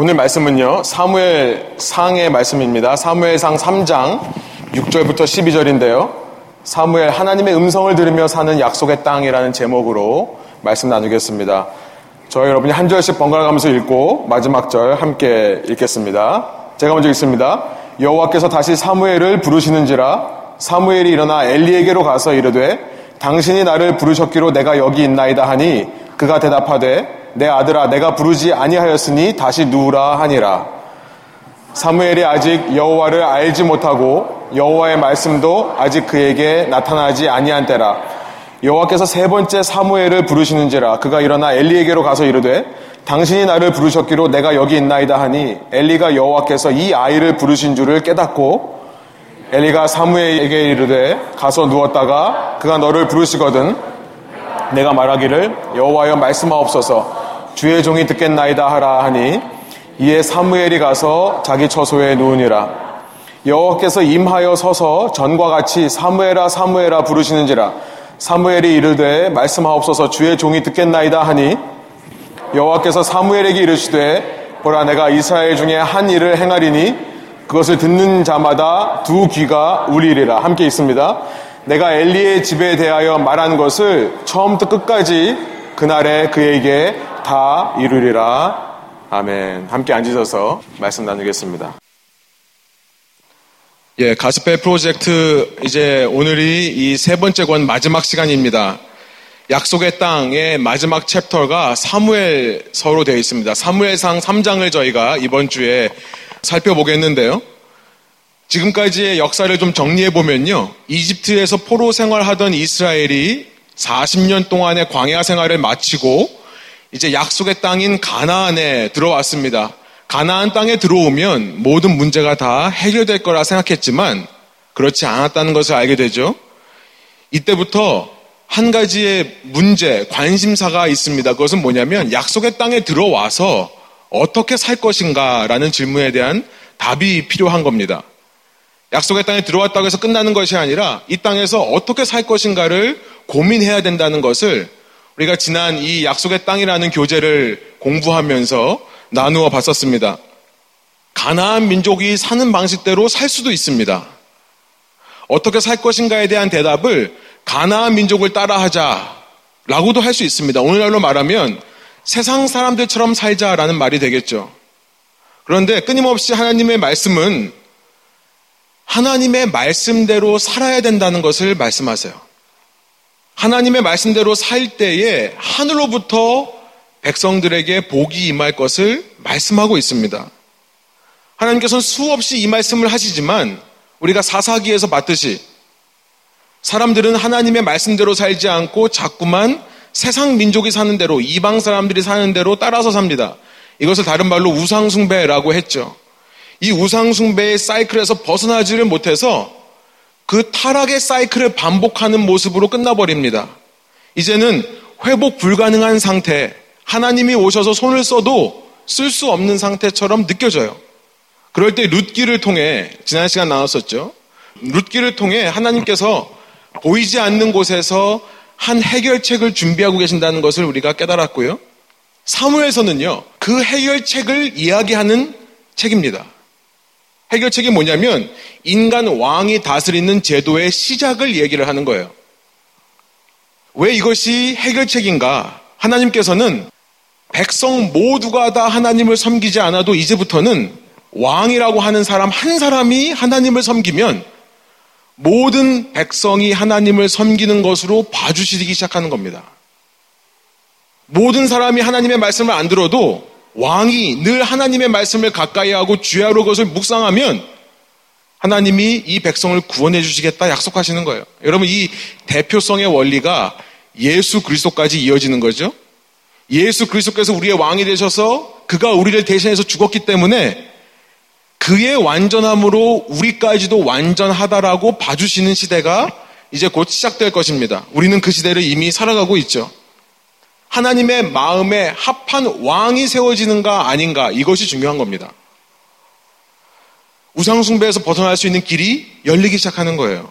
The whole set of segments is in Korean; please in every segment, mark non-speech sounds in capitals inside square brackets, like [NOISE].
오늘 말씀은요, 사무엘 상의 말씀입니다. 사무엘 상 3장 6절부터 12절인데요. 사무엘 하나님의 음성을 들으며 사는 약속의 땅이라는 제목으로 말씀 나누겠습니다. 저희 여러분이 한 절씩 번갈아 가면서 읽고 마지막 절 함께 읽겠습니다. 제가 먼저 읽습니다. 여호와께서 다시 사무엘을 부르시는지라 사무엘이 일어나 엘리에게로 가서 이르되 당신이 나를 부르셨기로 내가 여기 있나이다 하니 그가 대답하되 내 아들아 내가 부르지 아니하였으니 다시 누우라 하니라. 사무엘이 아직 여호와를 알지 못하고 여호와의 말씀도 아직 그에게 나타나지 아니한 때라. 여호와께서 세 번째 사무엘을 부르시는지라 그가 일어나 엘리에게로 가서 이르되 당신이 나를 부르셨기로 내가 여기 있나이다 하니 엘리가 여호와께서 이 아이를 부르신 줄을 깨닫고 엘리가 사무엘에게 이르되 가서 누웠다가 그가 너를 부르시거든 내가 말하기를 여호와여 말씀하옵소서 주의 종이 듣겠나이다 하라 하니 이에 사무엘이 가서 자기 처소에 누우니라. 여호와께서 임하여 서서 전과 같이 사무엘아 사무엘아 부르시는지라. 사무엘이 이르되 말씀하옵소서 주의 종이 듣겠나이다 하니 여호와께서 사무엘에게 이르시되 보라 내가 이스라엘 중에 한 일을 행하리니 그것을 듣는 자마다 두 귀가 울리리라. 함께 있습니다. 내가 엘리의 집에 대하여 말한 것을 처음부터 끝까지 그날에 그에게 다 이루리라. 아멘. 함께 앉으셔서 말씀 나누겠습니다. 예, 가스펠 프로젝트 이제 오늘이 이 세 번째 권 마지막 시간입니다. 약속의 땅의 마지막 chapter가 사무엘서로 되어 있습니다. 사무엘상 3장을 저희가 이번 주에 살펴보겠는데요. 지금까지의 역사를 좀 정리해 보면요. 이집트에서 포로 생활하던 이스라엘이 40년 동안의 광야 생활을 마치고 이제 약속의 땅인 가나안에 들어왔습니다. 가나안 땅에 들어오면 모든 문제가 다 해결될 거라 생각했지만 그렇지 않았다는 것을 알게 되죠. 이때부터 한 가지의 문제, 관심사가 있습니다. 그것은 뭐냐면 약속의 땅에 들어와서 어떻게 살 것인가라는 질문에 대한 답이 필요한 겁니다. 약속의 땅에 들어왔다고 해서 끝나는 것이 아니라 이 땅에서 어떻게 살 것인가를 고민해야 된다는 것을 우리가 지난 이 약속의 땅이라는 교재를 공부하면서 나누어 봤었습니다. 가나안 민족이 사는 방식대로 살 수도 있습니다. 어떻게 살 것인가에 대한 대답을 가나안 민족을 따라하자라고도 할 수 있습니다. 오늘날로 말하면 세상 사람들처럼 살자라는 말이 되겠죠. 그런데 끊임없이 하나님의 말씀은 하나님의 말씀대로 살아야 된다는 것을 말씀하세요. 하나님의 말씀대로 살 때에 하늘로부터 백성들에게 복이 임할 것을 말씀하고 있습니다. 하나님께서는 수없이 이 말씀을 하시지만 우리가 사사기에서 봤듯이 사람들은 하나님의 말씀대로 살지 않고 자꾸만 세상 민족이 사는 대로 이방 사람들이 사는 대로 따라서 삽니다. 이것을 다른 말로 우상숭배라고 했죠. 이 우상숭배의 사이클에서 벗어나지를 못해서 그 타락의 사이클을 반복하는 모습으로 끝나버립니다. 이제는 회복 불가능한 상태, 하나님이 오셔서 손을 써도 쓸 수 없는 상태처럼 느껴져요. 그럴 때 룻기를 통해, 지난 시간 나눴었죠. 룻기를 통해 하나님께서 보이지 않는 곳에서 한 해결책을 준비하고 계신다는 것을 우리가 깨달았고요. 사무에서는요, 그 해결책을 이야기하는 책입니다. 해결책이 뭐냐면 인간 왕이 다스리는 제도의 시작을 얘기를 하는 거예요. 왜 이것이 해결책인가? 하나님께서는 백성 모두가 다 하나님을 섬기지 않아도 이제부터는 왕이라고 하는 사람 한 사람이 하나님을 섬기면 모든 백성이 하나님을 섬기는 것으로 봐주시기 시작하는 겁니다. 모든 사람이 하나님의 말씀을 안 들어도 왕이 늘 하나님의 말씀을 가까이 하고 주야로 그것을 묵상하면 하나님이 이 백성을 구원해 주시겠다 약속하시는 거예요. 여러분 이 대표성의 원리가 예수 그리스도까지 이어지는 거죠. 예수 그리스도께서 우리의 왕이 되셔서 그가 우리를 대신해서 죽었기 때문에 그의 완전함으로 우리까지도 완전하다라고 봐주시는 시대가 이제 곧 시작될 것입니다. 우리는 그 시대를 이미 살아가고 있죠. 하나님의 마음에 합한 왕이 세워지는가 아닌가 이것이 중요한 겁니다. 우상숭배에서 벗어날 수 있는 길이 열리기 시작하는 거예요.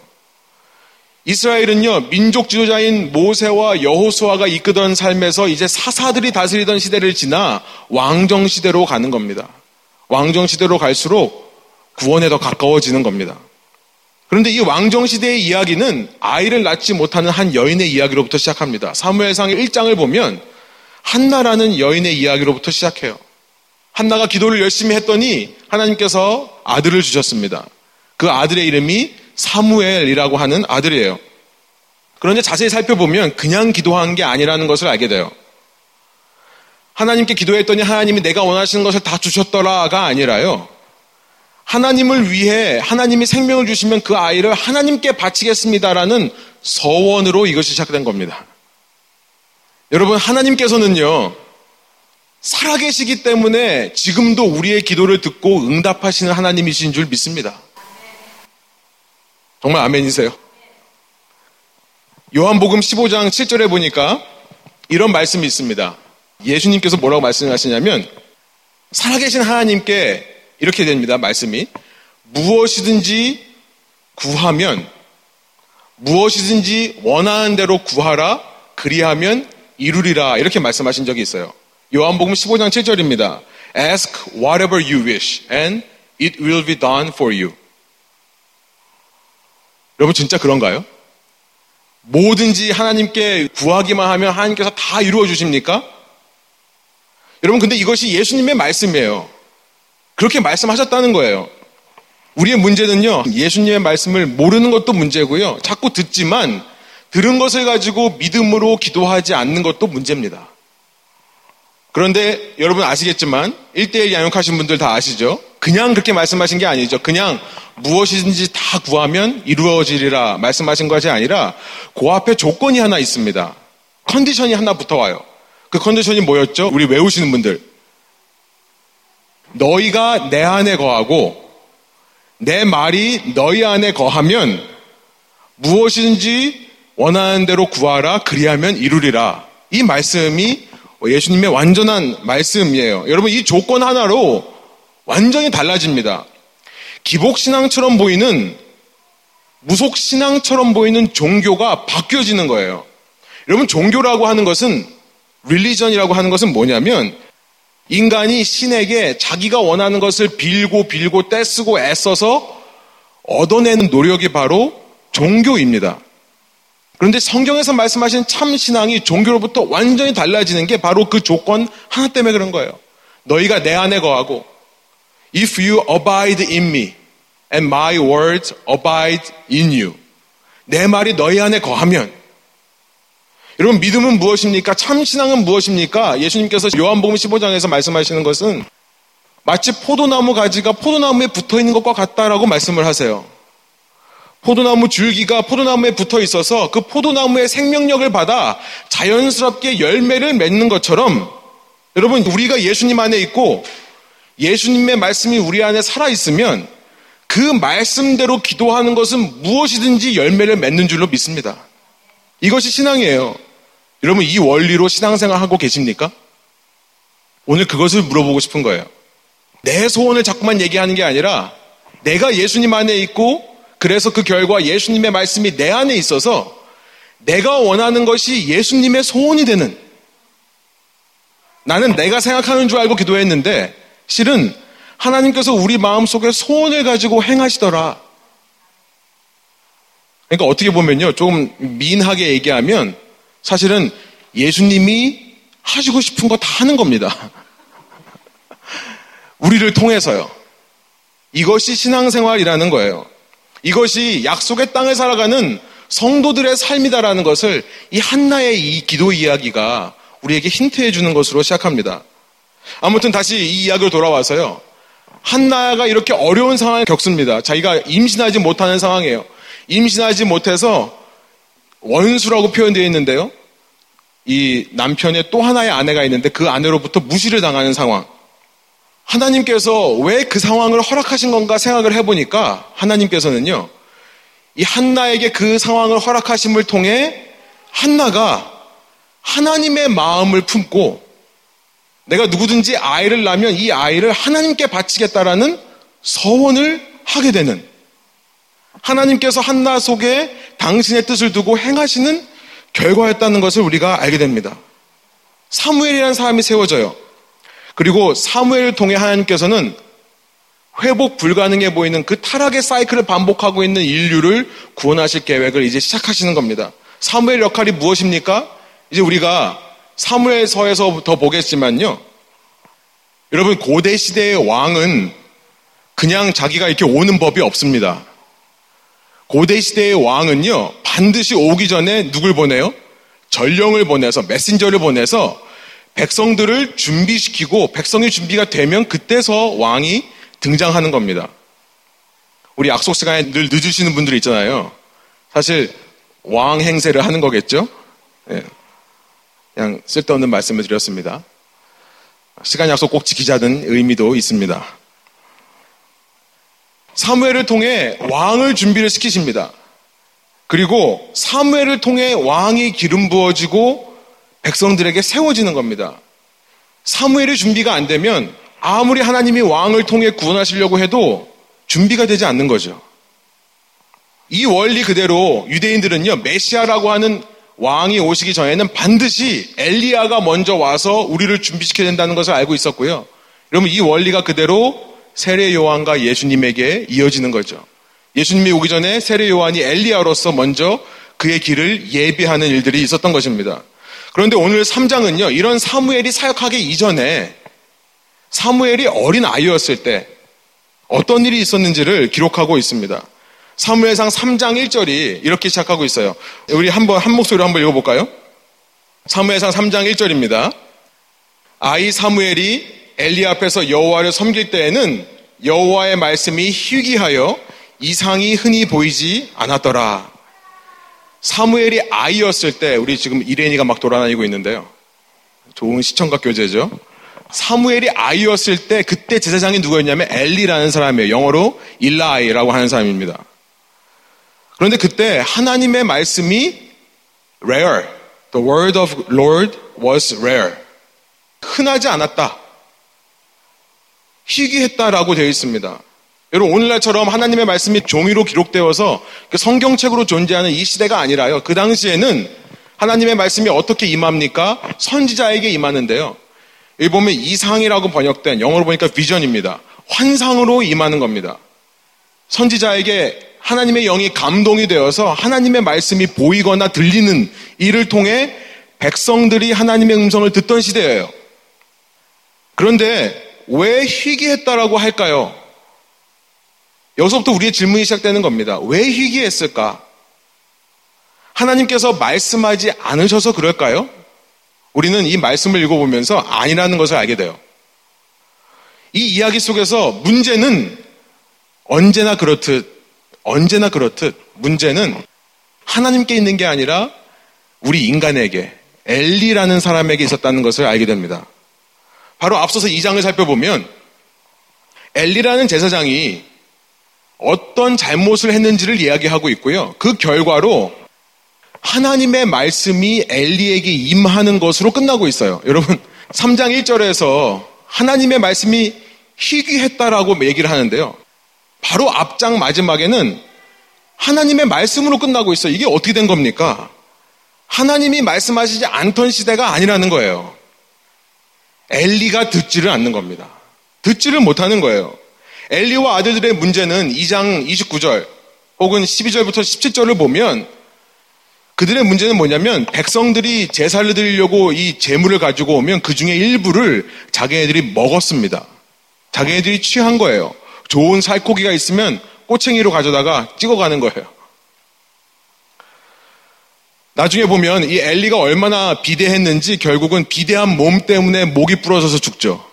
이스라엘은요 민족 지도자인 모세와 여호수아가 이끄던 삶에서 이제 사사들이 다스리던 시대를 지나 왕정 시대로 가는 겁니다. 왕정 시대로 갈수록 구원에 더 가까워지는 겁니다. 그런데 이 왕정 시대의 이야기는 아이를 낳지 못하는 한 여인의 이야기로부터 시작합니다. 사무엘상 1장을 보면 한나라는 여인의 이야기로부터 시작해요. 한나가 기도를 열심히 했더니 하나님께서 아들을 주셨습니다. 그 아들의 이름이 사무엘이라고 하는 아들이에요. 그런데 자세히 살펴보면 그냥 기도한 게 아니라는 것을 알게 돼요. 하나님께 기도했더니 하나님이 내가 원하시는 것을 다 주셨더라가 아니라요. 하나님을 위해 하나님이 생명을 주시면 그 아이를 하나님께 바치겠습니다라는 서원으로 이것이 시작된 겁니다. 여러분, 하나님께서는요, 살아계시기 때문에 지금도 우리의 기도를 듣고 응답하시는 하나님이신 줄 믿습니다. 정말 아멘이세요? 요한복음 15장 7절에 보니까 이런 말씀이 있습니다. 예수님께서 뭐라고 말씀하시냐면 살아계신 하나님께 이렇게 됩니다. 말씀이 무엇이든지 구하면 무엇이든지 원하는 대로 구하라 그리하면 이루리라 이렇게 말씀하신 적이 있어요. 요한복음 15장 7절입니다. Ask whatever you wish and it will be done for you. 여러분 진짜 그런가요? 뭐든지 하나님께 구하기만 하면 하나님께서 다 이루어 주십니까? 여러분 근데 이것이 예수님의 말씀이에요. 그렇게 말씀하셨다는 거예요. 우리의 문제는요, 예수님의 말씀을 모르는 것도 문제고요. 자꾸 듣지만 들은 것을 가지고 믿음으로 기도하지 않는 것도 문제입니다. 그런데 여러분 아시겠지만 1대1 양육하신 분들 다 아시죠? 그냥 그렇게 말씀하신 게 아니죠. 그냥 무엇이든지 다 구하면 이루어지리라 말씀하신 것이 아니라 그 앞에 조건이 하나 있습니다. 컨디션이 하나 붙어와요. 그 컨디션이 뭐였죠? 우리 외우시는 분들. 너희가 내 안에 거하고 내 말이 너희 안에 거하면 무엇이든지 원하는 대로 구하라 그리하면 이루리라. 이 말씀이 예수님의 완전한 말씀이에요. 여러분 이 조건 하나로 완전히 달라집니다. 기복신앙처럼 보이는 무속신앙처럼 보이는 종교가 바뀌어지는 거예요. 여러분 종교라고 하는 것은 릴리전이라고 하는 것은 뭐냐면 인간이 신에게 자기가 원하는 것을 빌고 빌고 떼쓰고 애써서 얻어내는 노력이 바로 종교입니다. 그런데 성경에서 말씀하신 참 신앙이 종교로부터 완전히 달라지는 게 바로 그 조건 하나 때문에 그런 거예요. 너희가 내 안에 거하고 if you abide in me and my words abide in you 내 말이 너희 안에 거하면 여러분 믿음은 무엇입니까? 참 신앙은 무엇입니까? 예수님께서 요한복음 15장에서 말씀하시는 것은 마치 포도나무 가지가 포도나무에 붙어 있는 것과 같다라고 말씀을 하세요. 포도나무 줄기가 포도나무에 붙어 있어서 그 포도나무의 생명력을 받아 자연스럽게 열매를 맺는 것처럼 여러분 우리가 예수님 안에 있고 예수님의 말씀이 우리 안에 살아 있으면 그 말씀대로 기도하는 것은 무엇이든지 열매를 맺는 줄로 믿습니다. 이것이 신앙이에요. 여러분 이 원리로 신앙생활 하고 계십니까? 오늘 그것을 물어보고 싶은 거예요. 내 소원을 자꾸만 얘기하는 게 아니라 내가 예수님 안에 있고 그래서 그 결과 예수님의 말씀이 내 안에 있어서 내가 원하는 것이 예수님의 소원이 되는 나는 내가 생각하는 줄 알고 기도했는데 실은 하나님께서 우리 마음 속에 소원을 가지고 행하시더라. 그러니까 어떻게 보면요. 조금 민하게 얘기하면 사실은 예수님이 하시고 싶은 거 다 하는 겁니다. [LAUGHS] 우리를 통해서요. 이것이 신앙생활이라는 거예요. 이것이 약속의 땅을 살아가는 성도들의 삶이다라는 것을 이 한나의 이 기도 이야기가 우리에게 힌트해 주는 것으로 시작합니다. 아무튼 다시 이 이야기로 돌아와서요. 한나가 이렇게 어려운 상황을 겪습니다. 자기가 임신하지 못하는 상황이에요. 임신하지 못해서 원수라고 표현되어 있는데요. 이 남편의 또 하나의 아내가 있는데 그 아내로부터 무시를 당하는 상황. 하나님께서 왜 그 상황을 허락하신 건가 생각을 해보니까 하나님께서는요, 이 한나에게 그 상황을 허락하심을 통해 한나가 하나님의 마음을 품고 내가 누구든지 아이를 낳으면 이 아이를 하나님께 바치겠다라는 서원을 하게 되는 하나님께서 한나 속에 당신의 뜻을 두고 행하시는 결과였다는 것을 우리가 알게 됩니다. 사무엘이라는 사람이 세워져요. 그리고 사무엘을 통해 하나님께서는 회복 불가능해 보이는 그 타락의 사이클을 반복하고 있는 인류를 구원하실 계획을 이제 시작하시는 겁니다. 사무엘 역할이 무엇입니까? 이제 우리가 사무엘서에서 더 보겠지만요. 여러분 고대 시대의 왕은 그냥 자기가 이렇게 오는 법이 없습니다. 고대 시대의 왕은요 반드시 오기 전에 누굴 보내요? 전령을 보내서 메신저를 보내서 백성들을 준비시키고 백성이 준비가 되면 그때서 왕이 등장하는 겁니다. 우리 약속 시간에 늘 늦으시는 분들이 있잖아요. 사실 왕 행세를 하는 거겠죠? 네. 그냥 쓸데없는 말씀을 드렸습니다. 시간 약속 꼭 지키자는 의미도 있습니다. 사무엘을 통해 왕을 준비를 시키십니다. 그리고 사무엘을 통해 왕이 기름 부어지고 백성들에게 세워지는 겁니다. 사무엘의 준비가 안 되면 아무리 하나님이 왕을 통해 구원하시려고 해도 준비가 되지 않는 거죠. 이 원리 그대로 유대인들은요, 메시아라고 하는 왕이 오시기 전에는 반드시 엘리야가 먼저 와서 우리를 준비시켜야 된다는 것을 알고 있었고요. 여러분 이 원리가 그대로 세례 요한과 예수님에게 이어지는 거죠. 예수님이 오기 전에 세례 요한이 엘리야로서 먼저 그의 길을 예비하는 일들이 있었던 것입니다. 그런데 오늘 3장은요, 이런 사무엘이 사역하기 이전에 사무엘이 어린 아이였을 때 어떤 일이 있었는지를 기록하고 있습니다. 사무엘상 3장 1절이 이렇게 시작하고 있어요. 우리 한번 한 목소리로 한번 읽어볼까요? 사무엘상 3장 1절입니다. 아이 사무엘이 엘리 앞에서 여호와를 섬길 때에는 여호와의 말씀이 희귀하여 이상이 흔히 보이지 않았더라. 사무엘이 아이였을 때 우리 지금 이레니가 막 돌아다니고 있는데요. 좋은 시청각 교재죠. 사무엘이 아이였을 때 그때 제사장이 누구였냐면 엘리라는 사람이에요. 영어로 일라이라고 하는 사람입니다. 그런데 그때 하나님의 말씀이 rare. The word of Lord was rare. 흔하지 않았다. 희귀했다라고 되어 있습니다. 여러분 오늘날처럼 하나님의 말씀이 종이로 기록되어서 그 성경책으로 존재하는 이 시대가 아니라요. 그 당시에는 하나님의 말씀이 어떻게 임합니까? 선지자에게 임하는데요. 보면 이상이라고 번역된 영어로 보니까 비전입니다. 환상으로 임하는 겁니다. 선지자에게 하나님의 영이 감동이 되어서 하나님의 말씀이 보이거나 들리는 이를 통해 백성들이 하나님의 음성을 듣던 시대예요. 그런데 왜 희귀했다라고 할까요? 여기서부터 우리의 질문이 시작되는 겁니다. 왜 희귀했을까? 하나님께서 말씀하지 않으셔서 그럴까요? 우리는 이 말씀을 읽어보면서 아니라는 것을 알게 돼요. 이 이야기 속에서 문제는 언제나 그렇듯, 언제나 그렇듯 문제는 하나님께 있는 게 아니라 우리 인간에게, 엘리라는 사람에게 있었다는 것을 알게 됩니다. 바로 앞서서 2장을 살펴보면 엘리라는 제사장이 어떤 잘못을 했는지를 이야기하고 있고요. 그 결과로 하나님의 말씀이 엘리에게 임하는 것으로 끝나고 있어요. 여러분, 3장 1절에서 하나님의 말씀이 희귀했다라고 얘기를 하는데요. 바로 앞장 마지막에는 하나님의 말씀으로 끝나고 있어요. 이게 어떻게 된 겁니까? 하나님이 말씀하시지 않던 시대가 아니라는 거예요. 엘리가 듣지를 않는 겁니다. 듣지를 못하는 거예요. 엘리와 아들들의 문제는 2장 29절 혹은 12절부터 17절을 보면 그들의 문제는 뭐냐면 백성들이 제사를 드리려고 이 재물을 가지고 오면 그 중에 일부를 자기네들이 먹었습니다. 자기네들이 취한 거예요. 좋은 살코기가 있으면 꼬챙이로 가져다가 찍어가는 거예요. 나중에 보면 이 엘리가 얼마나 비대했는지 결국은 비대한 몸 때문에 목이 부러져서 죽죠.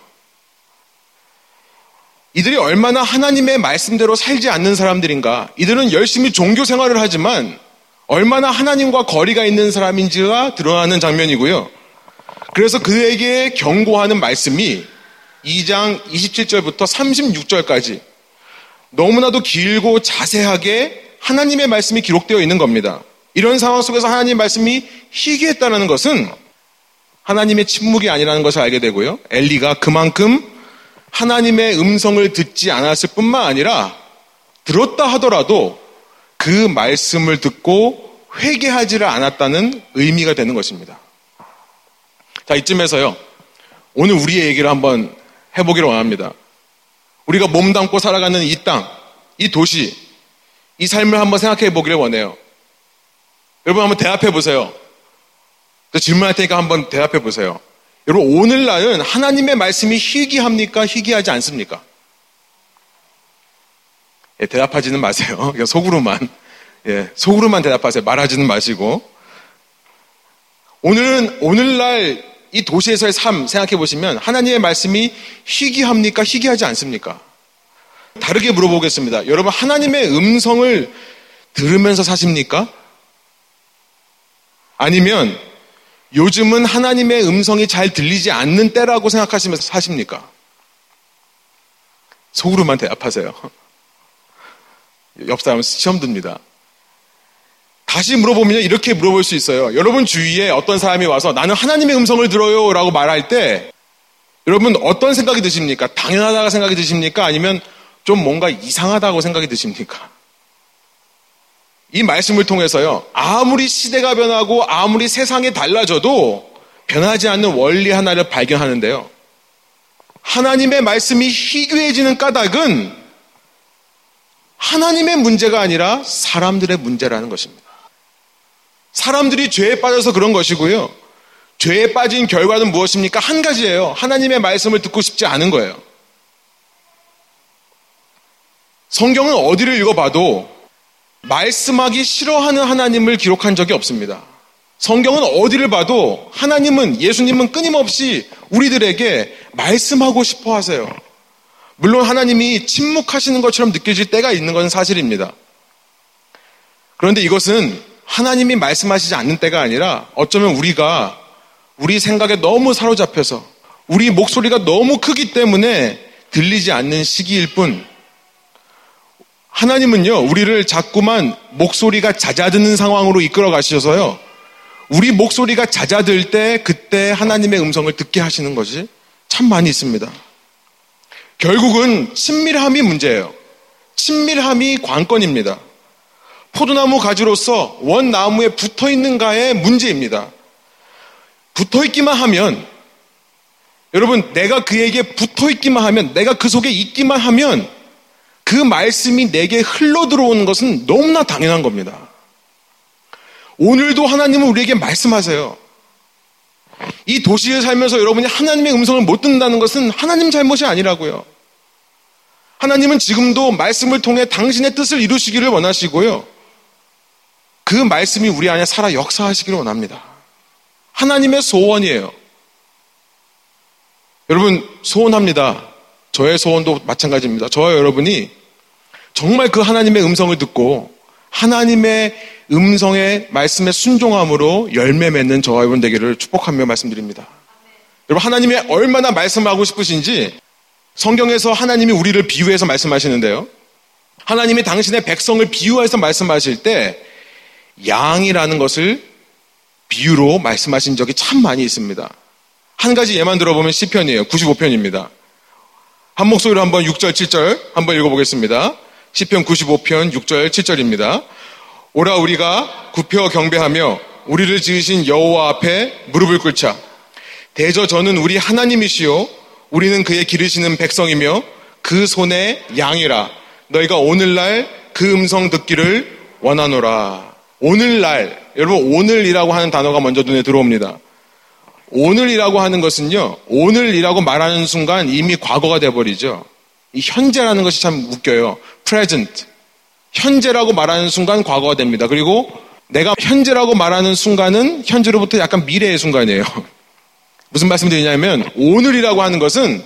이들이 얼마나 하나님의 말씀대로 살지 않는 사람들인가. 이들은 열심히 종교 생활을 하지만 얼마나 하나님과 거리가 있는 사람인지가 드러나는 장면이고요. 그래서 그에게 경고하는 말씀이 2장 27절부터 36절까지 너무나도 길고 자세하게 하나님의 말씀이 기록되어 있는 겁니다. 이런 상황 속에서 하나님의 말씀이 희귀했다는 것은 하나님의 침묵이 아니라는 것을 알게 되고요. 엘리가 그만큼 하나님의 음성을 듣지 않았을 뿐만 아니라 들었다 하더라도 그 말씀을 듣고 회개하지를 않았다는 의미가 되는 것입니다. 자, 이쯤에서요. 오늘 우리의 얘기를 한번 해보기를 원합니다. 우리가 몸담고 살아가는 이 땅, 이 도시, 이 삶을 한번 생각해 보기를 원해요. 여러분 한번 대답해 보세요. 질문할 테니까 한번 대답해 보세요. 여러분 오늘날은 하나님의 말씀이 희귀합니까? 희귀하지 않습니까? 예, 대답하지는 마세요. [LAUGHS] 속으로만. 예, 속으로만 대답하세요. 말하지는 마시고. 오늘은, 오늘날 이 도시에서의 삶 생각해 보시면 하나님의 말씀이 희귀합니까? 희귀하지 않습니까? 다르게 물어보겠습니다. 여러분, 하나님의 음성을 들으면서 사십니까? 아니면 요즘은 하나님의 음성이 잘 들리지 않는 때라고 생각하시면서 사십니까? 속으로만 대답하세요. [LAUGHS] 옆 사람은 시험 듭니다. 다시 물어보면 이렇게 물어볼 수 있어요. 여러분 주위에 어떤 사람이 와서 나는 하나님의 음성을 들어요 라고 말할 때 여러분 어떤 생각이 드십니까? 당연하다고 생각이 드십니까? 아니면 좀 뭔가 이상하다고 생각이 드십니까? 이 말씀을 통해서요, 아무리 시대가 변하고 아무리 세상이 달라져도 변하지 않는 원리 하나를 발견하는데요. 하나님의 말씀이 희귀해지는 까닭은 하나님의 문제가 아니라 사람들의 문제라는 것입니다. 사람들이 죄에 빠져서 그런 것이고요. 죄에 빠진 결과는 무엇입니까? 한 가지예요. 하나님의 말씀을 듣고 싶지 않은 거예요. 성경은 어디를 읽어봐도 말씀하기 싫어하는 하나님을 기록한 적이 없습니다. 성경은 어디를 봐도 하나님은, 예수님은 끊임없이 우리들에게 말씀하고 싶어 하세요. 물론 하나님이 침묵하시는 것처럼 느껴질 때가 있는 것은 사실입니다. 그런데 이것은 하나님이 말씀하시지 않는 때가 아니라 어쩌면 우리가 우리 생각에 너무 사로잡혀서 우리 목소리가 너무 크기 때문에 들리지 않는 시기일 뿐 하나님은요, 우리를 자꾸만 목소리가 잦아드는 상황으로 이끌어 가셔서요, 우리 목소리가 잦아들 때 그때 하나님의 음성을 듣게 하시는 것이 참 많이 있습니다. 결국은 친밀함이 문제예요. 친밀함이 관건입니다. 포도나무 가지로서 원 나무에 붙어 있는가의 문제입니다. 붙어 있기만 하면 여러분 내가 그에게 붙어 있기만 하면 내가 그 속에 있기만 하면 그 말씀이 내게 흘러 들어오는 것은 너무나 당연한 겁니다. 오늘도 하나님은 우리에게 말씀하세요. 이 도시에 살면서 여러분이 하나님의 음성을 못 듣는다는 것은 하나님 잘못이 아니라고요. 하나님은 지금도 말씀을 통해 당신의 뜻을 이루시기를 원하시고요. 그 말씀이 우리 안에 살아 역사하시기를 원합니다. 하나님의 소원이에요. 여러분, 소원합니다. 저의 소원도 마찬가지입니다. 저와 여러분이 정말 그 하나님의 음성을 듣고 하나님의 음성의 말씀에 순종함으로 열매 맺는 저와 여러분 되기를 축복하며 말씀드립니다. 여러분 하나님이 얼마나 말씀하고 싶으신지 성경에서 하나님이 우리를 비유해서 말씀하시는데요. 하나님이 당신의 백성을 비유해서 말씀하실 때 양이라는 것을 비유로 말씀하신 적이 참 많이 있습니다. 한 가지 예만 들어보면 시편이에요. 95편입니다. 한 목소리로 한번 6절, 7절 한번 읽어보겠습니다. 시편 95편 6절, 7절입니다. 오라 우리가 굽혀 경배하며 우리를 지으신 여호와 앞에 무릎을 꿇자. 대저 저는 우리 하나님이시요 우리는 그의 기르시는 백성이며 그 손의 양이라. 너희가 오늘날 그 음성 듣기를 원하노라. 오늘날 여러분 오늘이라고 하는 단어가 먼저 눈에 들어옵니다. 오늘이라고 하는 것은요, 오늘이라고 말하는 순간 이미 과거가 돼버리죠. 이 현재라는 것이 참 웃겨요. present. 현재라고 말하는 순간 과거가 됩니다. 그리고 내가 현재라고 말하는 순간은 현재로부터 약간 미래의 순간이에요. [LAUGHS] 무슨 말씀 드리냐면, 오늘이라고 하는 것은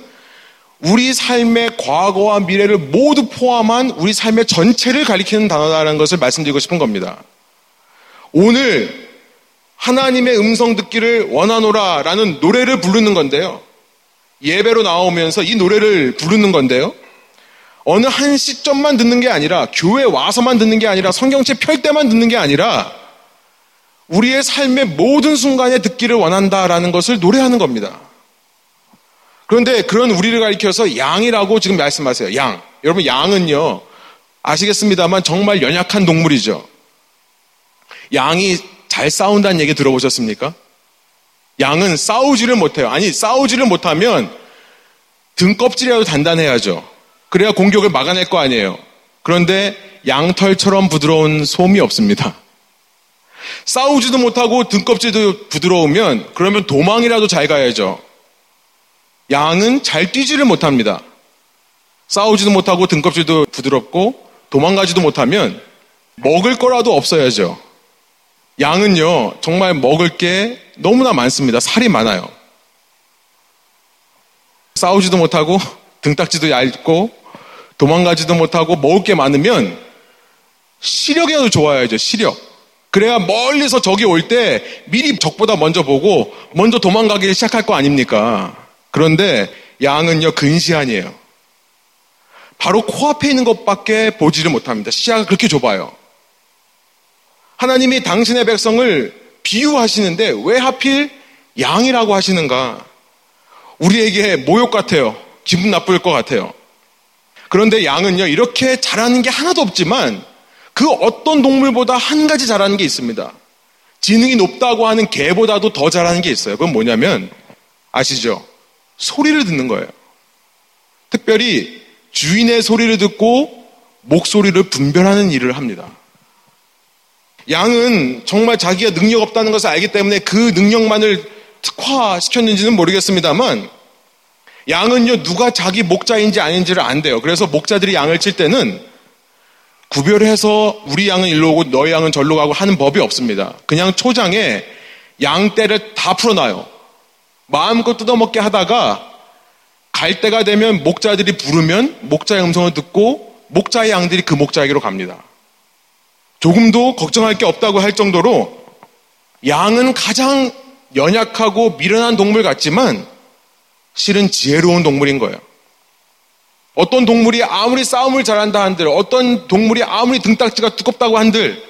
우리 삶의 과거와 미래를 모두 포함한 우리 삶의 전체를 가리키는 단어다라는 것을 말씀드리고 싶은 겁니다. 오늘 하나님의 음성 듣기를 원하노라 라는 노래를 부르는 건데요. 예배로 나오면서 이 노래를 부르는 건데요. 어느 한 시점만 듣는 게 아니라 교회 와서만 듣는 게 아니라 성경책 펼 때만 듣는 게 아니라 우리의 삶의 모든 순간에 듣기를 원한다라는 것을 노래하는 겁니다. 그런데 그런 우리를 가리켜서 양이라고 지금 말씀하세요. 양. 여러분 양은요. 아시겠습니다만 정말 연약한 동물이죠. 양이 잘 싸운다는 얘기 들어보셨습니까? 양은 싸우지를 못해요. 아니, 싸우지를 못하면 등껍질이라도 단단해야죠. 그래야 공격을 막아낼 거 아니에요. 그런데 양털처럼 부드러운 솜이 없습니다. 싸우지도 못하고 등껍질도 부드러우면 그러면 도망이라도 잘 가야죠. 양은 잘 뛰지를 못합니다. 싸우지도 못하고 등껍질도 부드럽고 도망가지도 못하면 먹을 거라도 없어야죠. 양은요, 정말 먹을 게 너무나 많습니다. 살이 많아요. 싸우지도 못하고 [LAUGHS] 등딱지도 얇고 도망가지도 못하고 먹을 게 많으면 시력이라도 좋아야죠. 시력. 그래야 멀리서 적이 올 때 미리 적보다 먼저 보고 먼저 도망가기 시작할 거 아닙니까? 그런데 양은요 근시안이에요. 바로 코앞에 있는 것밖에 보지를 못합니다. 시야가 그렇게 좁아요. 하나님이 당신의 백성을 비유하시는데 왜 하필 양이라고 하시는가? 우리에게 모욕 같아요. 기분 나쁠 것 같아요. 그런데 양은요, 이렇게 잘하는 게 하나도 없지만 그 어떤 동물보다 한 가지 잘하는 게 있습니다. 지능이 높다고 하는 개보다도 더 잘하는 게 있어요. 그건 뭐냐면, 아시죠? 소리를 듣는 거예요. 특별히 주인의 소리를 듣고 목소리를 분별하는 일을 합니다. 양은 정말 자기가 능력 없다는 것을 알기 때문에 그 능력만을 특화시켰는지는 모르겠습니다만 양은요 누가 자기 목자인지 아닌지를 안 돼요. 그래서 목자들이 양을 칠 때는 구별해서 우리 양은 일로 오고 너희 양은 절로 가고 하는 법이 없습니다. 그냥 초장에 양떼를 다 풀어놔요. 마음껏 뜯어먹게 하다가 갈 때가 되면 목자들이 부르면 목자의 음성을 듣고 목자의 양들이 그 목자에게로 갑니다. 조금도 걱정할 게 없다고 할 정도로 양은 가장 연약하고 미련한 동물 같지만 실은 지혜로운 동물인 거예요. 어떤 동물이 아무리 싸움을 잘한다 한들, 어떤 동물이 아무리 등딱지가 두껍다고 한들,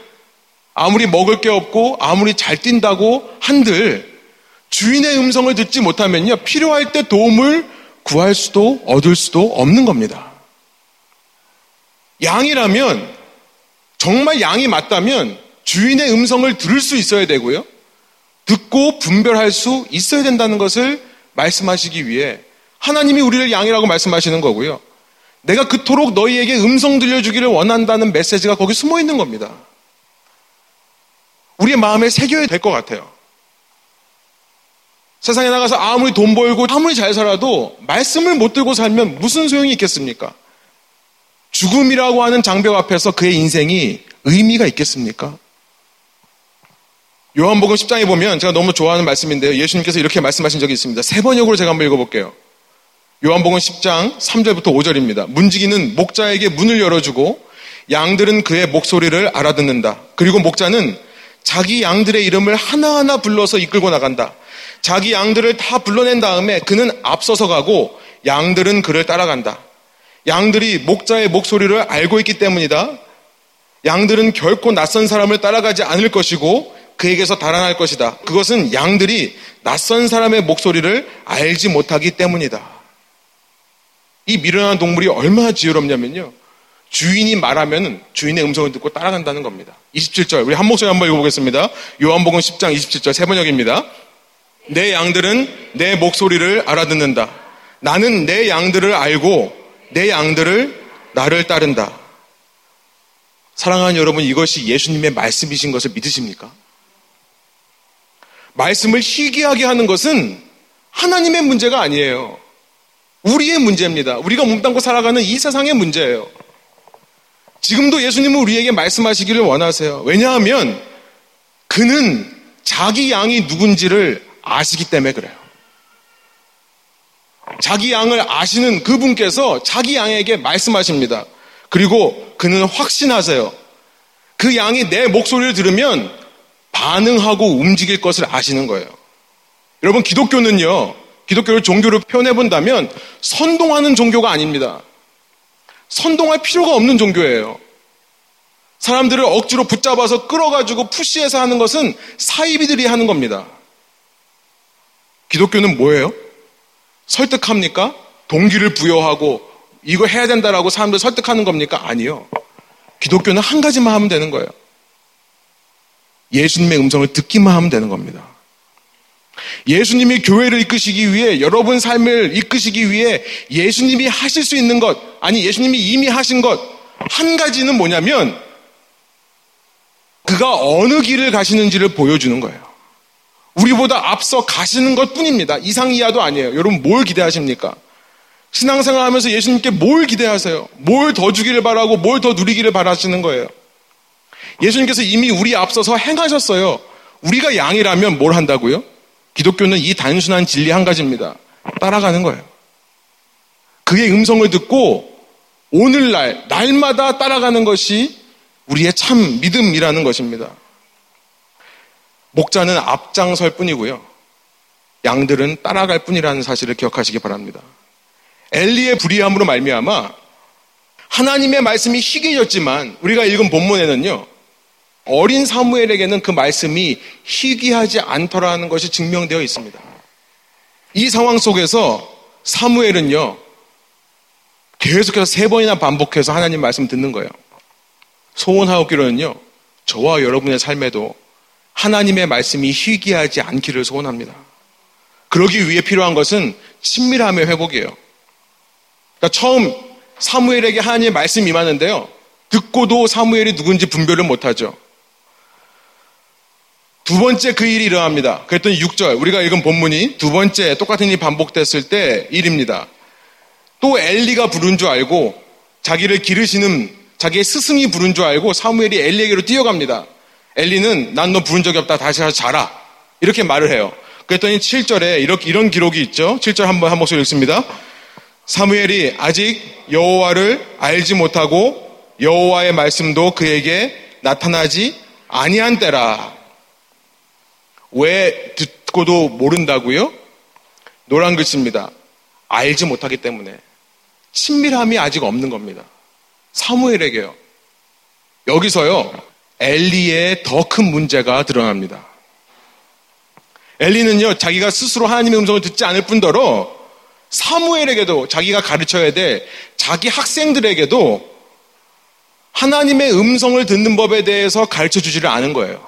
아무리 먹을 게 없고, 아무리 잘 뛴다고 한들, 주인의 음성을 듣지 못하면요, 필요할 때 도움을 구할 수도 얻을 수도 없는 겁니다. 양이라면 정말 양이 맞다면 주인의 음성을 들을 수 있어야 되고요. 듣고 분별할 수 있어야 된다는 것을 말씀하시기 위해 하나님이 우리를 양이라고 말씀하시는 거고요. 내가 그토록 너희에게 음성 들려주기를 원한다는 메시지가 거기 숨어 있는 겁니다. 우리의 마음에 새겨야 될 것 같아요. 세상에 나가서 아무리 돈 벌고 아무리 잘 살아도 말씀을 못 들고 살면 무슨 소용이 있겠습니까? 죽음이라고 하는 장벽 앞에서 그의 인생이 의미가 있겠습니까? 요한복음 10장에 보면 제가 너무 좋아하는 말씀인데요. 예수님께서 이렇게 말씀하신 적이 있습니다. 세 번역으로 제가 한번 읽어볼게요. 요한복음 10장 3절부터 5절입니다. 문지기는 목자에게 문을 열어주고 양들은 그의 목소리를 알아듣는다. 그리고 목자는 자기 양들의 이름을 하나하나 불러서 이끌고 나간다. 자기 양들을 다 불러낸 다음에 그는 앞서서 가고 양들은 그를 따라간다. 양들이 목자의 목소리를 알고 있기 때문이다. 양들은 결코 낯선 사람을 따라가지 않을 것이고 그에게서 달아날 것이다. 그것은 양들이 낯선 사람의 목소리를 알지 못하기 때문이다. 이 미련한 동물이 얼마나 지혜롭냐면요. 주인이 말하면 주인의 음성을 듣고 따라간다는 겁니다. 27절, 우리 한 목소리 한번 읽어보겠습니다. 요한복음 10장 27절, 세 번역입니다. 내 양들은 내 목소리를 알아듣는다. 나는 내 양들을 알고 내 양들을 나를 따른다. 사랑하는 여러분, 이것이 예수님의 말씀이신 것을 믿으십니까? 말씀을 희귀하게 하는 것은 하나님의 문제가 아니에요. 우리의 문제입니다. 우리가 몸담고 살아가는 이 세상의 문제예요. 지금도 예수님은 우리에게 말씀하시기를 원하세요. 왜냐하면 그는 자기 양이 누군지를 아시기 때문에 그래요. 자기 양을 아시는 그분께서 자기 양에게 말씀하십니다. 그리고 그는 확신하세요. 그 양이 내 목소리를 들으면 반응하고 움직일 것을 아시는 거예요. 여러분, 기독교는요, 기독교를 종교로 표현해 본다면 선동하는 종교가 아닙니다. 선동할 필요가 없는 종교예요. 사람들을 억지로 붙잡아서 끌어가지고 푸시해서 하는 것은 사이비들이 하는 겁니다. 기독교는 뭐예요? 설득합니까? 동기를 부여하고 이거 해야 된다라고 사람들 설득하는 겁니까? 아니요. 기독교는 한 가지만 하면 되는 거예요. 예수님의 음성을 듣기만 하면 되는 겁니다. 예수님이 교회를 이끄시기 위해 여러분 삶을 이끄시기 위해 예수님이 하실 수 있는 것 아니 예수님이 이미 하신 것 한 가지는 뭐냐면 그가 어느 길을 가시는지를 보여주는 거예요. 우리보다 앞서 가시는 것 뿐입니다. 이상 이하도 아니에요. 여러분 뭘 기대하십니까? 신앙생활 하면서 예수님께 뭘 기대하세요? 뭘 더 주기를 바라고 뭘 더 누리기를 바라시는 거예요? 예수님께서 이미 우리 앞서서 행하셨어요. 우리가 양이라면 뭘 한다고요? 기독교는 이 단순한 진리 한 가지입니다. 따라가는 거예요. 그의 음성을 듣고 오늘날, 날마다 따라가는 것이 우리의 참 믿음이라는 것입니다. 목자는 앞장설 뿐이고요. 양들은 따라갈 뿐이라는 사실을 기억하시기 바랍니다. 엘리의 불의함으로 말미암아 하나님의 말씀이 희귀해졌지만 우리가 읽은 본문에는요. 어린 사무엘에게는 그 말씀이 희귀하지 않더라는 것이 증명되어 있습니다. 이 상황 속에서 사무엘은요. 계속해서 세 번이나 반복해서 하나님 말씀 듣는 거예요. 소원하옵기로는요. 저와 여러분의 삶에도 하나님의 말씀이 희귀하지 않기를 소원합니다. 그러기 위해 필요한 것은 친밀함의 회복이에요. 그러니까 처음 사무엘에게 하나님의 말씀이 임하는데요. 듣고도 사무엘이 누군지 분별을 못하죠. 두 번째 그 일이 일어납니다. 그랬더니 6절, 우리가 읽은 본문이 두 번째 똑같은 일이 반복됐을 때 일입니다. 또 엘리가 부른 줄 알고 자기를 기르시는 자기의 스승이 부른 줄 알고 사무엘이 엘리에게로 뛰어갑니다. 엘리는 난 너 부른 적이 없다. 다시 가서 자라. 이렇게 말을 해요. 그랬더니 7절에 이렇게 이런 기록이 있죠. 7절 한번 한 목소리 읽습니다. 사무엘이 아직 여호와를 알지 못하고 여호와의 말씀도 그에게 나타나지 아니한 때라. 왜 듣고도 모른다고요? 노란 글씨입니다. 알지 못하기 때문에 친밀함이 아직 없는 겁니다. 사무엘에게요. 여기서요. 엘리의 더 큰 문제가 드러납니다. 엘리는요, 자기가 스스로 하나님의 음성을 듣지 않을 뿐더러 사무엘에게도 자기가 가르쳐야 될 자기 학생들에게도 하나님의 음성을 듣는 법에 대해서 가르쳐 주지를 않은 거예요.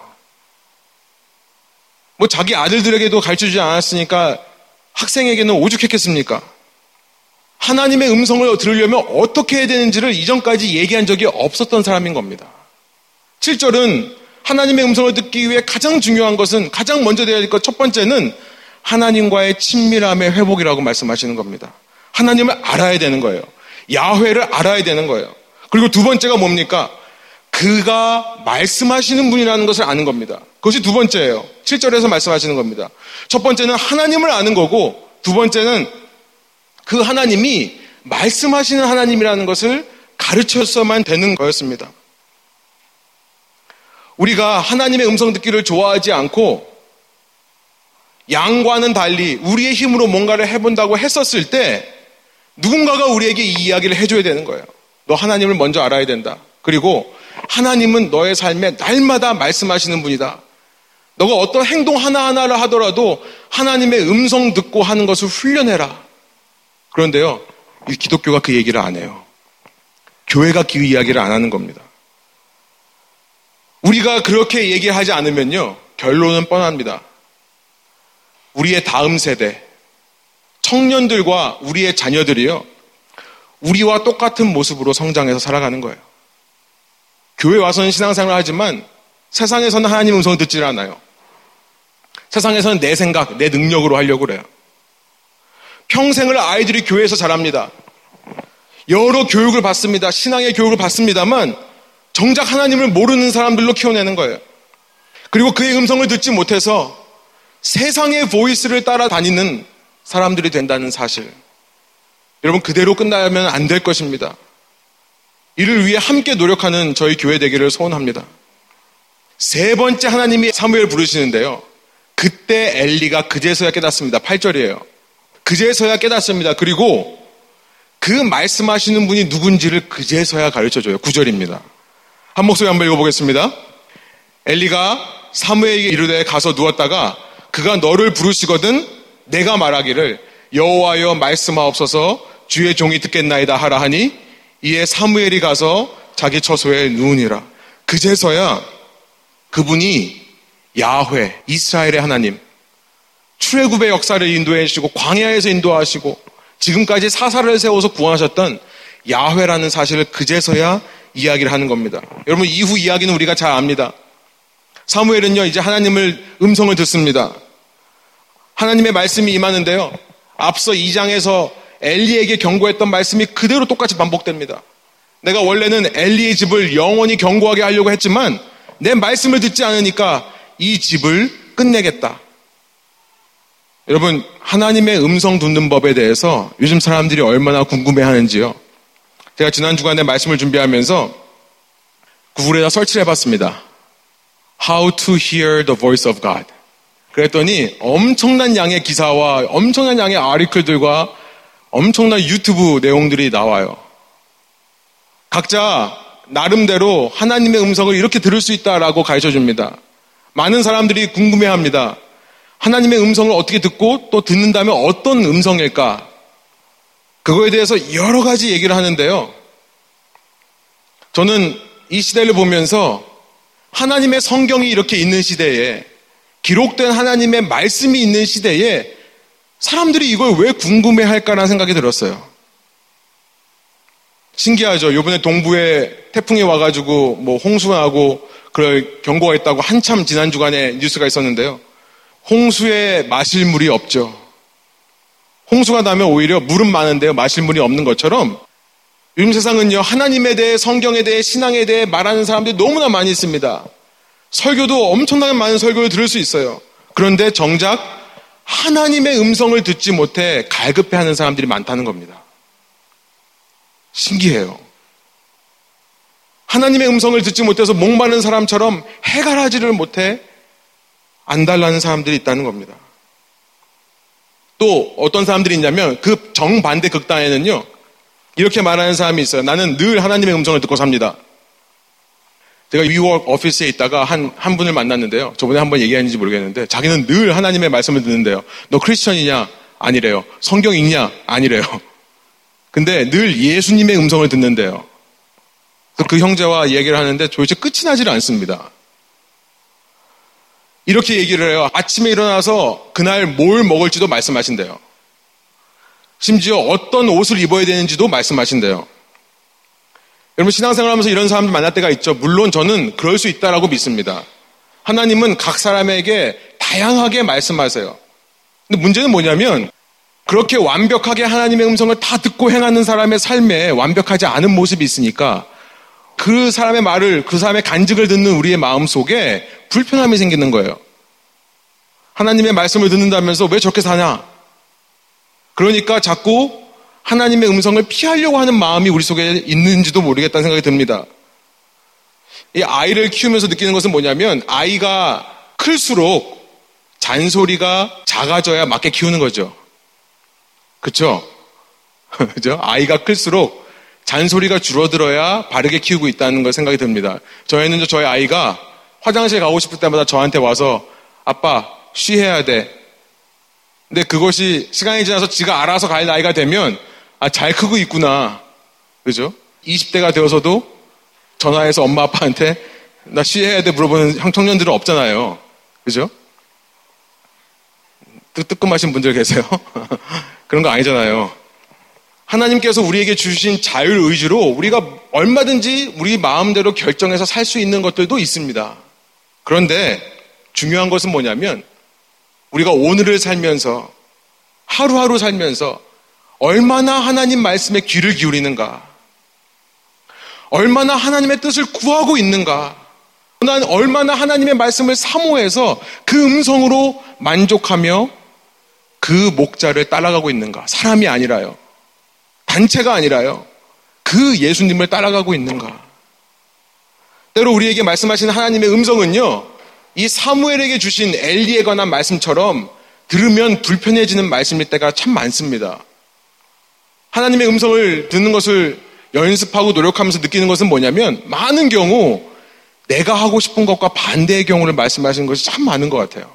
뭐 자기 아들들에게도 가르쳐 주지 않았으니까 학생에게는 오죽했겠습니까? 하나님의 음성을 들으려면 어떻게 해야 되는지를 이전까지 얘기한 적이 없었던 사람인 겁니다. 7절은 하나님의 음성을 듣기 위해 가장 중요한 것은 가장 먼저 되어야 될 것 첫 번째는 하나님과의 친밀함의 회복이라고 말씀하시는 겁니다. 하나님을 알아야 되는 거예요. 야훼를 알아야 되는 거예요. 그리고 두 번째가 뭡니까? 그가 말씀하시는 분이라는 것을 아는 겁니다. 그것이 두 번째예요. 7절에서 말씀하시는 겁니다. 첫 번째는 하나님을 아는 거고 두 번째는 그 하나님이 말씀하시는 하나님이라는 것을 가르쳐서만 되는 거였습니다. 우리가 하나님의 음성 듣기를 좋아하지 않고 양과는 달리 우리의 힘으로 뭔가를 해본다고 했었을 때 누군가가 우리에게 이 이야기를 해줘야 되는 거예요. 너 하나님을 먼저 알아야 된다. 그리고 하나님은 너의 삶에 날마다 말씀하시는 분이다. 너가 어떤 행동 하나하나를 하더라도 하나님의 음성 듣고 하는 것을 훈련해라. 그런데요, 이 기독교가 그 얘기를 안 해요. 교회가 그 이야기를 안 하는 겁니다. 우리가 그렇게 얘기하지 않으면요, 결론은 뻔합니다. 우리의 다음 세대, 청년들과 우리의 자녀들이요, 우리와 똑같은 모습으로 성장해서 살아가는 거예요. 교회 와서는 신앙생활을 하지만 세상에서는 하나님 음성을 듣질 않아요. 세상에서는 내 생각, 내 능력으로 하려고 그래요. 평생을 아이들이 교회에서 자랍니다. 여러 교육을 받습니다. 신앙의 교육을 받습니다만 정작 하나님을 모르는 사람들로 키워내는 거예요. 그리고 그의 음성을 듣지 못해서 세상의 보이스를 따라다니는 사람들이 된다는 사실. 여러분, 그대로 끝나면 안 될 것입니다. 이를 위해 함께 노력하는 저희 교회 되기를 소원합니다. 세 번째 하나님이 사무엘 부르시는데요. 그때 엘리가 그제서야 깨닫습니다. 8절이에요. 그제서야 깨닫습니다. 그리고 그 말씀하시는 분이 누군지를 그제서야 가르쳐 줘요. 9절입니다. 한 목소리 한번 읽어보겠습니다. 엘리가 사무엘에게 이르되 가서 누웠다가 그가 너를 부르시거든 내가 말하기를 여호와여 말씀하옵소서 주의 종이 듣겠나이다 하라 하니 이에 사무엘이 가서 자기 처소에 누우니라. 그제서야 그분이 야훼 이스라엘의 하나님 출애굽의 역사를 인도해 주시고 광야에서 인도하시고 지금까지 사사를 세워서 구원하셨던 야훼라는 사실을 그제서야 이야기를 하는 겁니다. 여러분 이후 이야기는 우리가 잘 압니다. 사무엘은요 이제 하나님을 음성을 듣습니다. 하나님의 말씀이 임하는데요. 앞서 2장에서 엘리에게 경고했던 말씀이 그대로 똑같이 반복됩니다. 내가 원래는 엘리의 집을 영원히 경고하게 하려고 했지만 내 말씀을 듣지 않으니까 이 집을 끝내겠다. 여러분, 하나님의 음성 듣는 법에 대해서 요즘 사람들이 얼마나 궁금해 하는지요. 제가 지난 주간에 말씀을 준비하면서 구글에다 설치를 해봤습니다. How to hear the voice of God. 그랬더니 엄청난 양의 기사와 엄청난 양의 아리클들과 엄청난 유튜브 내용들이 나와요. 각자 나름대로 하나님의 음성을 이렇게 들을 수 있다라고 가르쳐 줍니다. 많은 사람들이 궁금해 합니다. 하나님의 음성을 어떻게 듣고 또 듣는다면 어떤 음성일까? 그거에 대해서 여러 가지 얘기를 하는데요. 저는 이 시대를 보면서 하나님의 성경이 이렇게 있는 시대에 기록된 하나님의 말씀이 있는 시대에 사람들이 이걸 왜 궁금해 할까라는 생각이 들었어요. 신기하죠. 요번에 동부에 태풍이 와가지고 뭐 홍수하고 그럴 경고가 있다고 한참 지난 주간에 뉴스가 있었는데요. 홍수에 마실 물이 없죠. 홍수가 나면 오히려 물은 많은데요. 마실 물이 없는 것처럼 요즘 세상은요. 하나님에 대해 성경에 대해 신앙에 대해 말하는 사람들이 너무나 많이 있습니다. 설교도 엄청나게 많은 설교를 들을 수 있어요. 그런데 정작 하나님의 음성을 듣지 못해 갈급해 하는 사람들이 많다는 겁니다. 신기해요. 하나님의 음성을 듣지 못해서 목마른 사람처럼 해갈하지를 못해 안달나는 사람들이 있다는 겁니다. 또 어떤 사람들이 있냐면 그 정반대 극단에는요. 이렇게 말하는 사람이 있어요. 나는 늘 하나님의 음성을 듣고 삽니다. 제가 위워크 오피스에 있다가 한, 한 분을 만났는데요. 저번에 한 번 얘기했는지 모르겠는데 자기는 늘 하나님의 말씀을 듣는데요. 너 크리스천이냐? 아니래요. 성경 읽냐? 아니래요. 근데 늘 예수님의 음성을 듣는데요. 그 형제와 얘기를 하는데 도대체 끝이 나질 않습니다. 이렇게 얘기를 해요. 아침에 일어나서 그날 뭘 먹을지도 말씀하신대요. 심지어 어떤 옷을 입어야 되는지도 말씀하신대요. 여러분 신앙생활 하면서 이런 사람들 만날 때가 있죠. 물론 저는 그럴 수 있다라고 믿습니다. 하나님은 각 사람에게 다양하게 말씀하세요. 근데 문제는 뭐냐면 그렇게 완벽하게 하나님의 음성을 다 듣고 행하는 사람의 삶에 완벽하지 않은 모습이 있으니까 그 사람의 말을, 그 사람의 간직을 듣는 우리의 마음 속에 불편함이 생기는 거예요. 하나님의 말씀을 듣는다면서 왜 저렇게 사냐? 그러니까 자꾸 하나님의 음성을 피하려고 하는 마음이 우리 속에 있는지도 모르겠다는 생각이 듭니다. 이 아이를 키우면서 느끼는 것은 뭐냐면 아이가 클수록 잔소리가 작아져야 맞게 키우는 거죠. 그쵸? [LAUGHS] 그죠? 아이가 클수록 잔소리가 줄어들어야 바르게 키우고 있다는 걸 생각이 듭니다. 저희는 저희 아이가 화장실 가고 싶을 때마다 저한테 와서 아빠 쉬해야 돼. 근데 그것이 시간이 지나서 지가 알아서 갈 나이가 되면 아, 잘 크고 있구나. 그죠? 20대가 되어서도 전화해서 엄마 아빠한테 나 쉬해야 돼 물어보는 청년들은 없잖아요. 그죠? 뜨끔하신 분들 계세요? [LAUGHS] 그런 거 아니잖아요. 하나님께서 우리에게 주신 자율의지로 우리가 얼마든지 우리 마음대로 결정해서 살 수 있는 것들도 있습니다. 그런데 중요한 것은 뭐냐면 우리가 오늘을 살면서 하루하루 살면서 얼마나 하나님 말씀에 귀를 기울이는가? 얼마나 하나님의 뜻을 구하고 있는가? 난 얼마나 하나님의 말씀을 사모해서 그 음성으로 만족하며 그 목자를 따라가고 있는가? 사람이 아니라요. 단체가 아니라요. 그 예수님을 따라가고 있는가? 때로 우리에게 말씀하시는 하나님의 음성은요, 이 사무엘에게 주신 엘리에 관한 말씀처럼 들으면 불편해지는 말씀일 때가 참 많습니다. 하나님의 음성을 듣는 것을 연습하고 노력하면서 느끼는 것은 뭐냐면 많은 경우 내가 하고 싶은 것과 반대의 경우를 말씀하시는 것이 참 많은 것 같아요.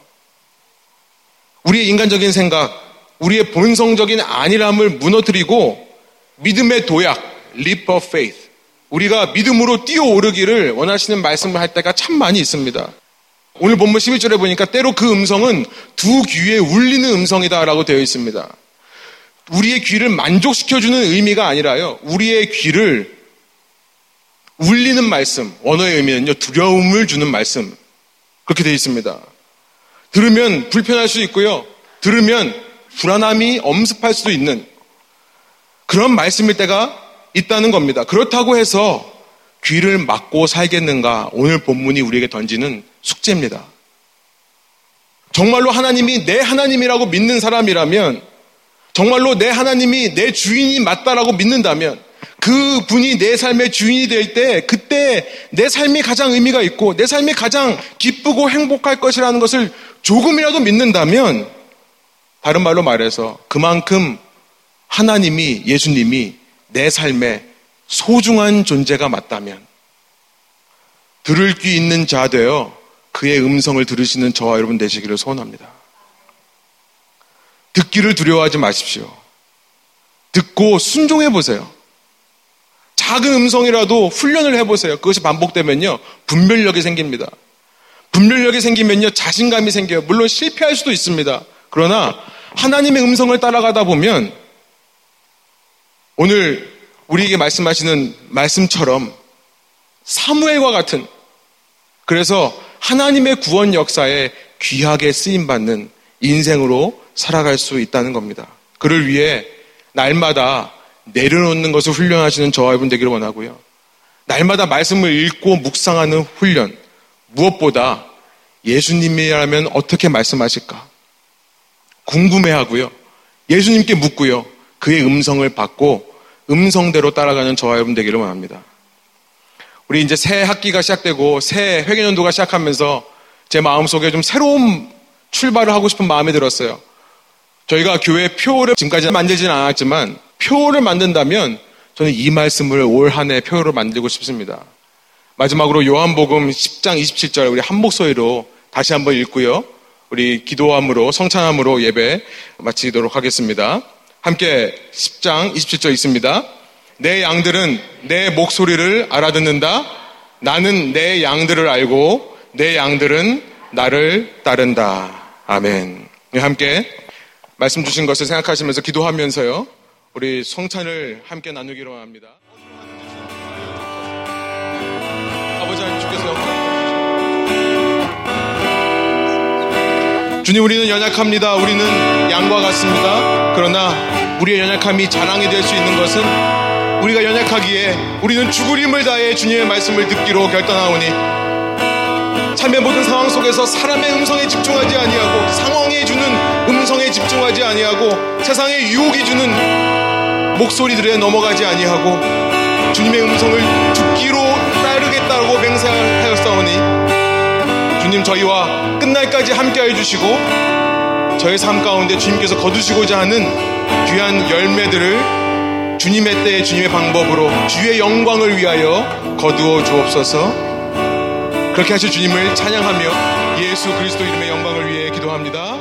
우리의 인간적인 생각, 우리의 본성적인 안일함을 무너뜨리고 믿음의 도약, leap of faith. 우리가 믿음으로 뛰어오르기를 원하시는 말씀을 할 때가 참 많이 있습니다. 오늘 본문 11절에 보니까 때로 그 음성은 두 귀에 울리는 음성이다라고 되어 있습니다. 우리의 귀를 만족시켜주는 의미가 아니라요. 우리의 귀를 울리는 말씀, 언어의 의미는요, 두려움을 주는 말씀. 그렇게 되어 있습니다. 들으면 불편할 수 있고요. 들으면 불안함이 엄습할 수도 있는 그런 말씀일 때가 있다는 겁니다. 그렇다고 해서 귀를 막고 살겠는가? 오늘 본문이 우리에게 던지는 숙제입니다. 정말로 하나님이 내 하나님이라고 믿는 사람이라면, 정말로 내 하나님이 내 주인이 맞다라고 믿는다면, 그 분이 내 삶의 주인이 될 때, 그때 내 삶이 가장 의미가 있고, 내 삶이 가장 기쁘고 행복할 것이라는 것을 조금이라도 믿는다면, 다른 말로 말해서 그만큼 하나님이, 예수님이 내 삶에 소중한 존재가 맞다면, 들을 귀 있는 자 되어 그의 음성을 들으시는 저와 여러분 되시기를 소원합니다. 듣기를 두려워하지 마십시오. 듣고 순종해 보세요. 작은 음성이라도 훈련을 해보세요. 그것이 반복되면요, 분별력이 생깁니다. 분별력이 생기면요, 자신감이 생겨요. 물론 실패할 수도 있습니다. 그러나 하나님의 음성을 따라가다 보면 오늘 우리에게 말씀하시는 말씀처럼 사무엘과 같은 그래서 하나님의 구원 역사에 귀하게 쓰임 받는 인생으로 살아갈 수 있다는 겁니다. 그를 위해 날마다 내려놓는 것을 훈련하시는 저와 여러분 되기를 원하고요. 날마다 말씀을 읽고 묵상하는 훈련. 무엇보다 예수님이라면 어떻게 말씀하실까? 궁금해하고요. 예수님께 묻고요. 그의 음성을 받고 음성대로 따라가는 저와 여러분 되기를 원합니다. 우리 이제 새 학기가 시작되고 새 회계년도가 시작하면서 제 마음속에 좀 새로운 출발을 하고 싶은 마음이 들었어요. 저희가 교회 표를 지금까지 만들지는 않았지만 표를 만든다면 저는 이 말씀을 올 한 해 표를 만들고 싶습니다. 마지막으로 요한복음 10장 27절 우리 한 목소리로 다시 한번 읽고요. 우리 기도함으로 성찬함으로 예배 마치도록 하겠습니다. 함께 10장 27절 있습니다. 내 양들은 내 목소리를 알아듣는다. 나는 내 양들을 알고 내 양들은 나를 따른다. 아멘. 네, 함께 말씀 주신 것을 생각하시면서 기도하면서요. 우리 성찬을 함께 나누기로 합니다. 아버지 하나님 주께서 주님 우리는 연약합니다. 우리는 양과 같습니다. 그러나 우리의 연약함이 자랑이 될 수 있는 것은 우리가 연약하기에 우리는 죽을 힘을 다해 주님의 말씀을 듣기로 결단하오니 삶의 모든 상황 속에서 사람의 음성에 집중하지 아니하고 상황에 주는 음성에 집중하지 아니하고 세상의 유혹이 주는 목소리들에 넘어가지 아니하고 주님의 음성을 듣기로 따르겠다고 맹세하였사오니 주님 저희와 끝날까지 함께해 주시고 저희 삶 가운데 주님께서 거두시고자 하는 귀한 열매들을 주님의 때에 주님의 방법으로 주의 영광을 위하여 거두어 주옵소서 그렇게 하실 주님을 찬양하며 예수 그리스도 이름의 영광을 위해 기도합니다.